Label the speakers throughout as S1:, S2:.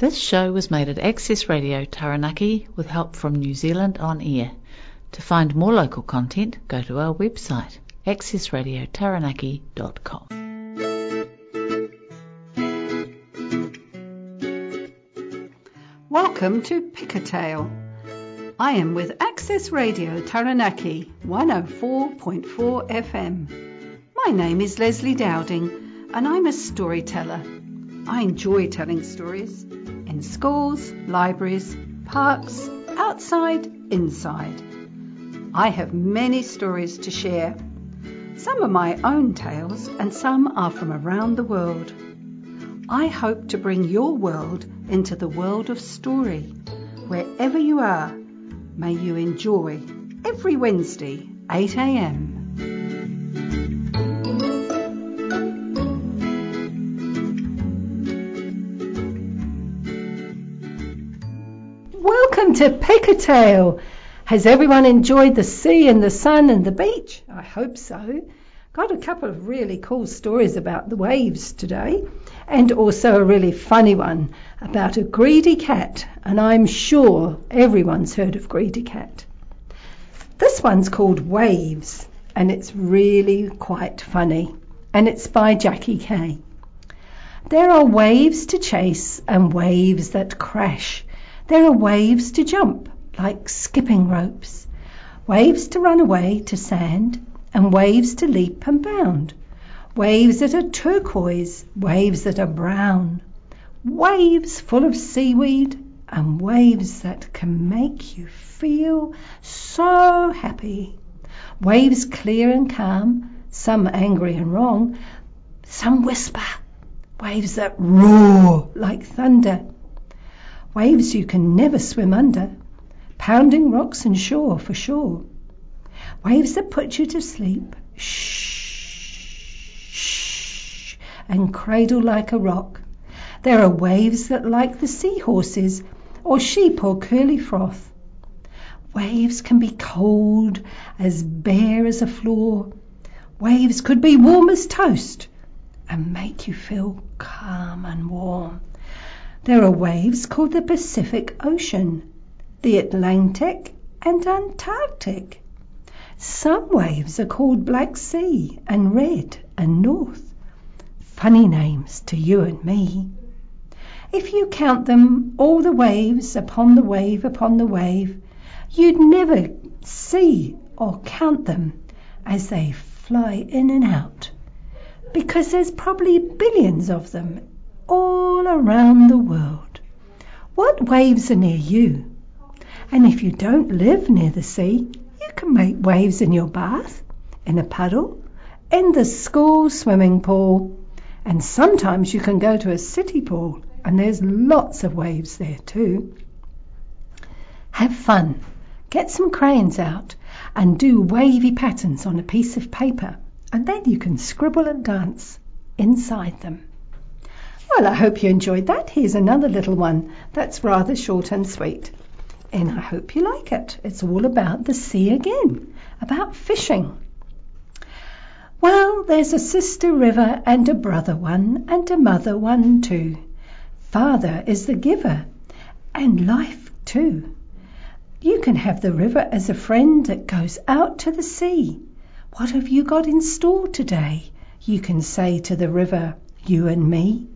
S1: This show was made at Access Radio Taranaki with help from New Zealand On Air. To find more local content, go to our website accessradiotaranaki.com.
S2: Welcome to Pick a Tale. I am with Access Radio Taranaki 104.4 FM. My name is Leslie Dowding and I'm a storyteller. I enjoy telling stories in schools, libraries, parks, outside, inside. I have many stories to share. Some are my own tales and some are from around the world. I hope to bring your world into the world of story. Wherever you are, may you enjoy every Wednesday, 8 to Pick a Tale. Has everyone enjoyed the sea and the sun and the beach? I hope so. Got a couple of really cool stories about the waves today, and also a really funny one about a greedy cat, and I'm sure everyone's heard of Greedy Cat. This one's called Waves, and it's really quite funny, and it's by Jackie Kay. There are waves to chase and waves that crash. There are waves to jump, like skipping ropes, waves to run away to sand, and waves to leap and bound, waves that are turquoise, waves that are brown, waves full of seaweed, and waves that can make you feel so happy. Waves clear and calm, some angry and wrong, some whisper, waves that roar like thunder waves you can never swim under, pounding rocks and shore for sure. Waves that put you to sleep, shh, shh, and cradle like a rock. There are waves that like the seahorses, or sheep, or curly froth. Waves can be cold, as bare as a floor. Waves could be warm as toast, and make you feel calm and warm. There are waves called the Pacific Ocean, the Atlantic, and Antarctic. Some waves are called Black Sea and Red and North. Funny names to you and me. If you count them, all the waves upon the wave upon the wave, you'd never see or count them as they fly in and out, because there's probably billions of them all around the world. What waves are near you? And if you don't live near the sea, you can make waves in your bath, in a puddle, in the school swimming pool, and sometimes you can go to a city pool and there's lots of waves there too. Have fun. Get some crayons out and do wavy patterns on a piece of paper, and then you can scribble and dance inside them. Well, I hope you enjoyed that. Here's another little one that's rather short and sweet. And I hope you like it. It's all about the sea again, about fishing. Well, there's a sister river and a brother one and a mother one too. Father is the giver and life too. You can have the river as a friend that goes out to the sea. What have you got in store today? You can say to the river, you and me.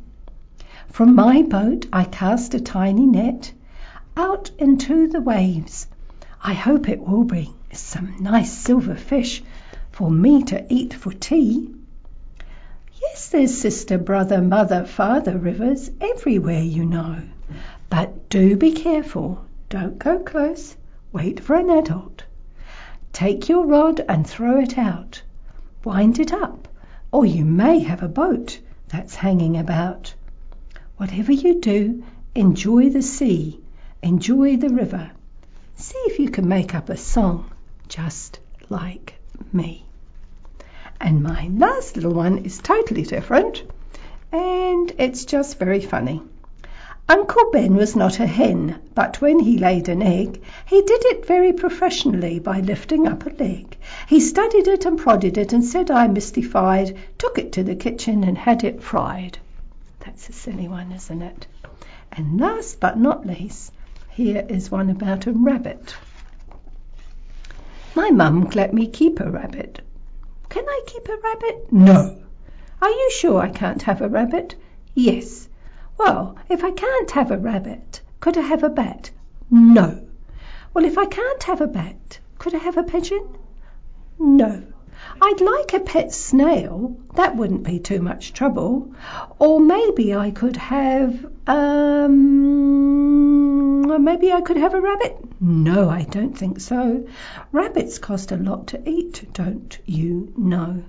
S2: From my boat I cast a tiny net out into the waves. I hope it will bring some nice silver fish for me to eat for tea. Yes, there's sister, brother, mother, father rivers everywhere, you know. But do be careful. Don't go close. Wait for an adult. Take your rod and throw it out. Wind it up, or you may have a boat that's hanging about. Whatever you do, enjoy the sea, enjoy the river. See if you can make up a song just like me. And my last little one is totally different, and it's just very funny. Uncle Ben was not a hen, but when he laid an egg, he did it very professionally by lifting up a leg. He studied it and prodded it, and said I mystified, took it to the kitchen and had it fried. That's a silly one, isn't it? And last but not least, here is one about a rabbit. My mum let me keep a rabbit. Can I keep a rabbit? No. Are you sure I can't have a rabbit? Yes. Well, if I can't have a rabbit, could I have a bat? No. Well, if I can't have a bat, could I have a pigeon? No. I'd like a pet snail. That wouldn't be too much trouble. Or maybe I could have, um, maybe I could have a rabbit. No, I don't think so. Rabbits cost a lot to eat, don't you know?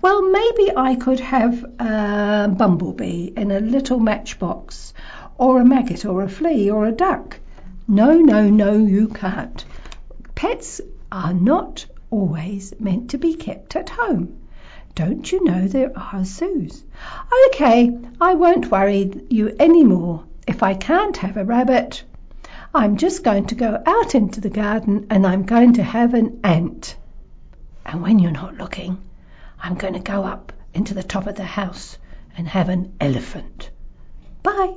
S2: Well, maybe I could have a bumblebee in a little matchbox, or a maggot, or a flea, or a duck. No, no, no, you can't. Pets are not always meant to be kept at home. Don't you know there are zoos? Okay, I won't worry you any more. If I can't have a rabbit, I'm just going to go out into the garden and I'm going to have an ant. And when you're not looking, I'm going to go up into the top of the house and have an elephant. Bye.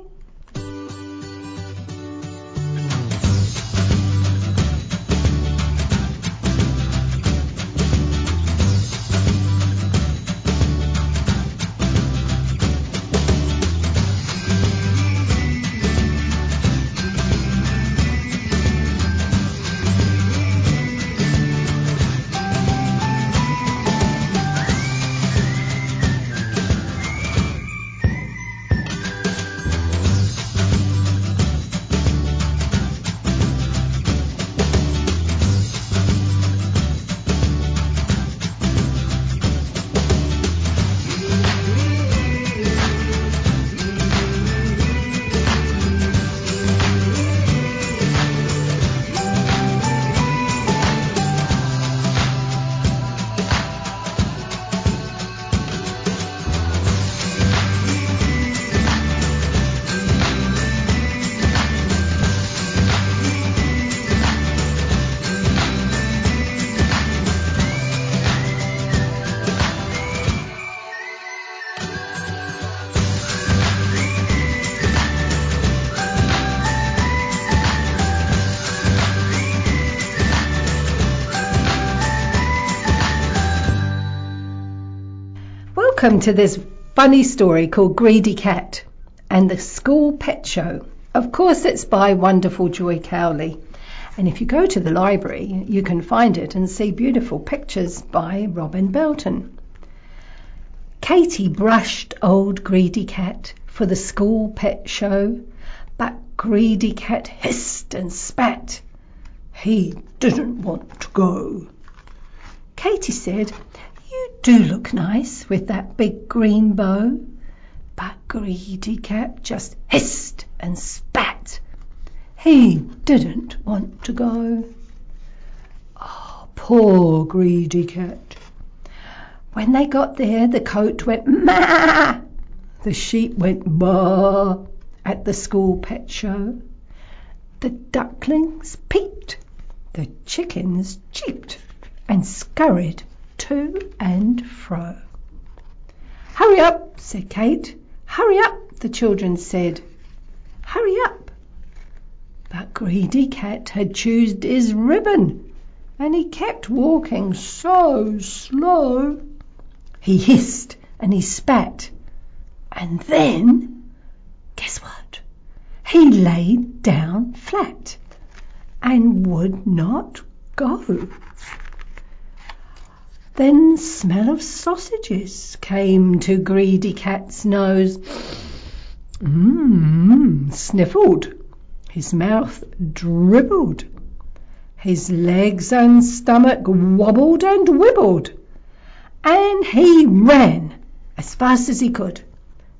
S2: Welcome to this funny story called Greedy Cat and the School Pet Show. Of course, it's by Wonderful Joy Cowley. And if you go to the library, you can find it and see beautiful pictures by Robyn Belton. Katy brushed old Greedy Cat for the school pet show, but Greedy Cat hissed and spat. He didn't want to go. Katy said, you do look nice with that big green bow. But Greedy Cat just hissed and spat. He didn't want to go. Oh, poor Greedy Cat. When they got there, the coat went ma. The sheep went baa at the school pet show. The ducklings peeped. The chickens cheeped and scurried to and fro. Hurry up, said Kate. Hurry up, the children said. Hurry up. But Greedy Cat had chewed his ribbon, and he kept walking so slow. He hissed and he spat, and then, guess what? He laid down flat and would not go. Then smell of sausages came to Greedy Cat's nose. Mmm, sniffled. His mouth dribbled. His legs and stomach wobbled and wibbled. And he ran as fast as he could.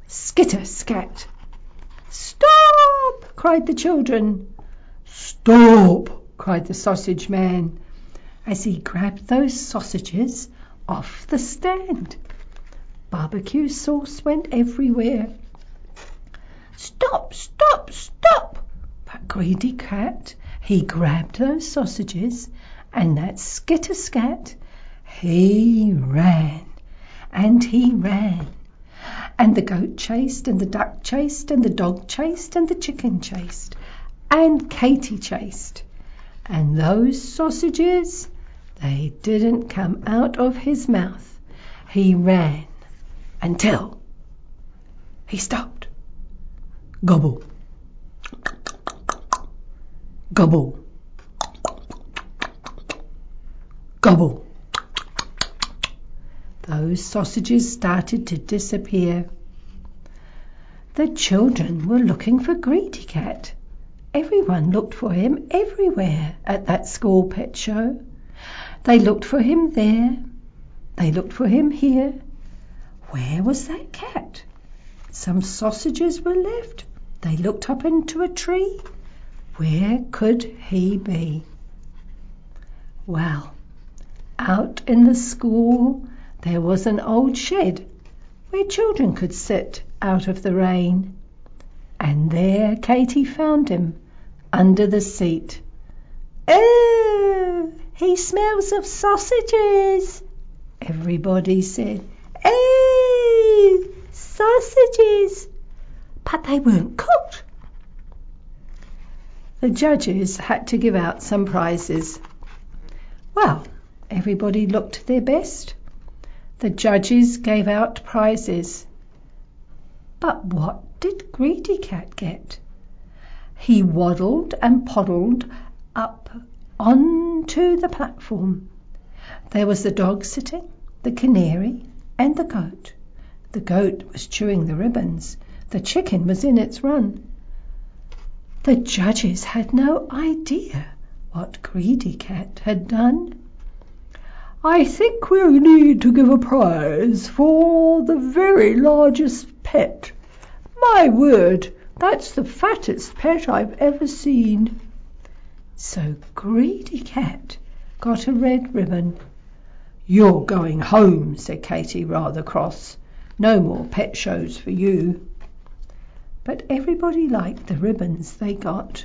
S2: Skitter scat. Stop! cried the children. Stop! cried the sausage man as he grabbed those sausages off the stand. Barbecue sauce went everywhere. Stop, stop, stop! But Greedy Cat, he grabbed those sausages, and that skitter scat, he ran, and he ran, And the goat chased, and the duck chased, and the dog chased, and the chicken chased, and Katy chased. And those sausages, they didn't come out of his mouth. He ran until he stopped. Gobble. Gobble. Gobble. Those sausages started to disappear. The children were looking for Greedy Cat. Everyone looked for him everywhere at that school pet show. They looked for him there. They looked for him here. Where was that cat? Some sausages were left. They looked up into a tree. Where could he be? Well, out in the school there was an old shed where children could sit out of the rain. And there Katy found him under the seat. He smells of sausages, everybody said. Oh, sausages! But they weren't cooked. The judges had to give out some prizes. Well, everybody looked their best. The judges gave out prizes. But what did Greedy Cat get? He waddled and poddled up on to the platform. There was the dog sitting, the canary, and the goat. The goat was chewing the ribbons. The chicken was in its run. The judges had no idea what Greedy Cat had done. I think we need to give a prize for the very largest pet. My word, that's the fattest pet I've ever seen. So Greedy Cat got a red ribbon. You're going home, said Katy, rather cross. No more pet shows for you. But everybody liked the ribbons they got,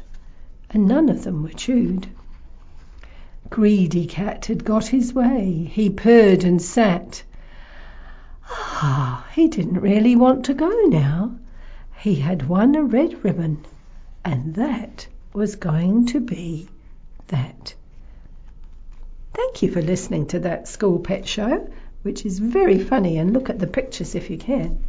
S2: and none of them were chewed. Greedy Cat had got his way. He purred and sat. Ah, he didn't really want to go now. He had won a red ribbon, and that was going to be that. Thank you for listening to that school pet show, which is very funny, and look at the pictures if you can.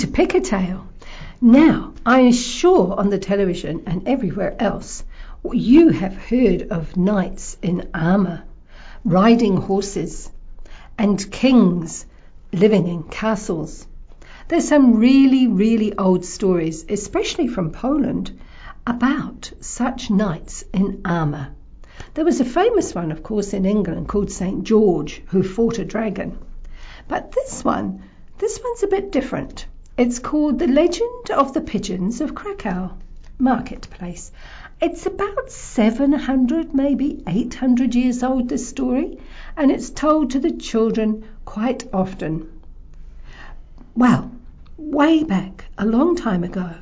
S2: To Pick a Tale. Now, I am sure on the television and everywhere else you have heard of knights in armour, riding horses, and kings living in castles. There's some really, really old stories, especially from Poland, about such knights in armour. There was a famous one, of course, in England called St. George, who fought a dragon. But this one, this one's a bit different. It's called The Legend of the Pigeons of Krakow Marketplace. It's about 700, maybe 800 years old, this story, and it's told to the children quite often. Well, way back, a long time ago,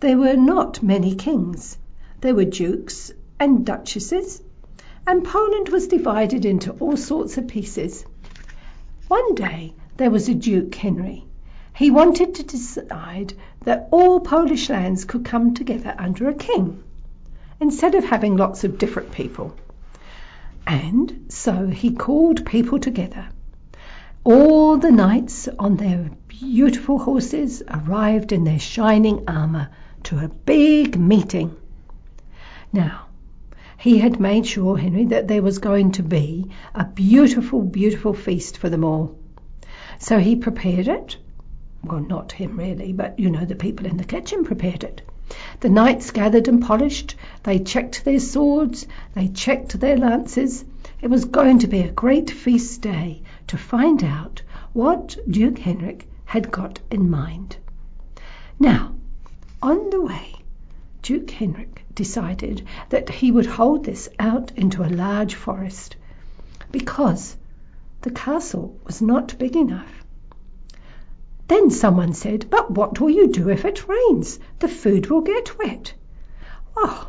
S2: there were not many kings. There were dukes and duchesses, and Poland was divided into all sorts of pieces. One day there was a Duke Henry. He wanted to decide that all Polish lands could come together under a king, instead of having lots of different people. And so he called people together. All the knights on their beautiful horses arrived in their shining armour to a big meeting. Now, he had made sure, Henry, that there was going to be a beautiful, beautiful feast for them all. So he prepared it. Well, not him really, but you know, the people in the kitchen prepared it. The knights gathered and polished. They checked their swords. They checked their lances. It was going to be a great feast day to find out what Duke Henrik had got in mind. Now, on the way, Duke Henrik decided that he would hold this out into a large forest because the castle was not big enough. Then someone said, But what will you do if it rains? The food will get wet. Oh,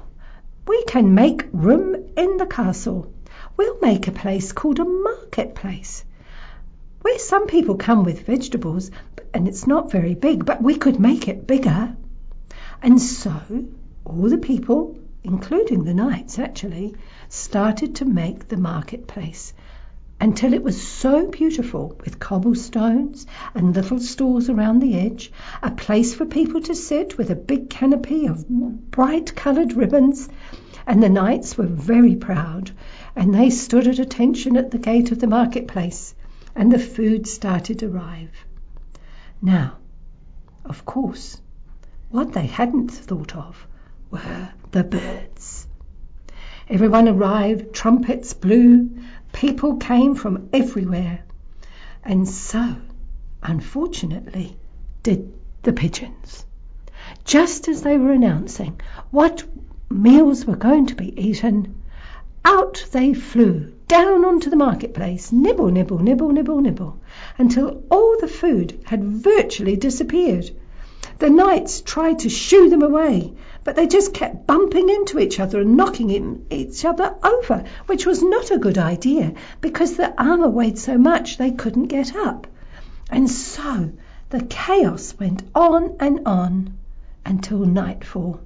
S2: we can make room in the castle. We'll make a place called a marketplace where some people come with vegetables, and it's not very big, but we could make it bigger. And so all the people, including the knights actually, started to make the marketplace until it was so beautiful with cobblestones and little stalls around the edge, a place for people to sit with a big canopy of bright coloured ribbons. And the knights were very proud, and they stood at attention at the gate of the marketplace, and the food started to arrive. Now, of course, what they hadn't thought of were the birds. Everyone arrived, trumpets blew, people came from everywhere. And so, unfortunately, did the pigeons. Just as they were announcing what meals were going to be eaten, out they flew down onto the marketplace, nibble, nibble, nibble, nibble, nibble, until all the food had virtually disappeared. The knights tried to shoo them away, but they just kept bumping into each other and knocking each other over, which was not a good idea because the armour weighed so much they couldn't get up. And so the chaos went on and on until nightfall.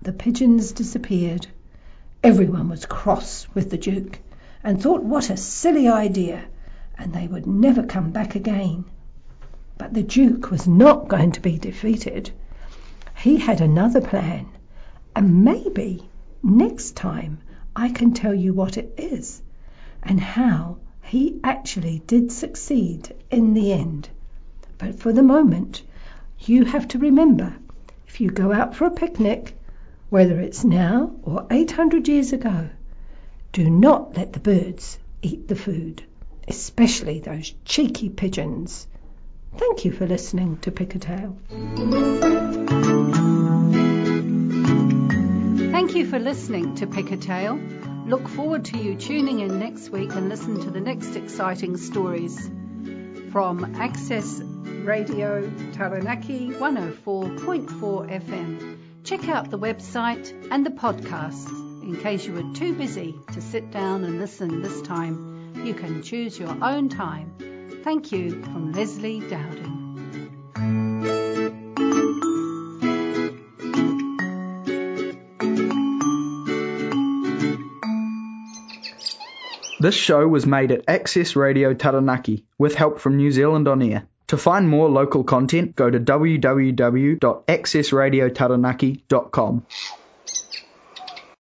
S2: The pigeons disappeared. Everyone was cross with the Duke and thought what a silly idea, and they would never come back again. But the Duke was not going to be defeated. He had another plan, and maybe next time I can tell you what it is and how he actually did succeed in the end. But for the moment, you have to remember if you go out for a picnic, whether it's now or 800 years ago, do not let the birds eat the food, especially those cheeky pigeons. Thank you for listening to Pick a Tale.
S3: Thank you for listening to Pick a Tale. Look forward to you tuning in next week and listen to the next exciting stories from Access Radio Taranaki 104.4 FM. Check out the website and the podcasts in case you were too busy to sit down and listen this time. You can choose your own time Thank you from Leslie Dowding.
S4: This show was made at Access Radio Taranaki with help from New Zealand On Air. To find more local content, go to www.accessradiotaranaki.com.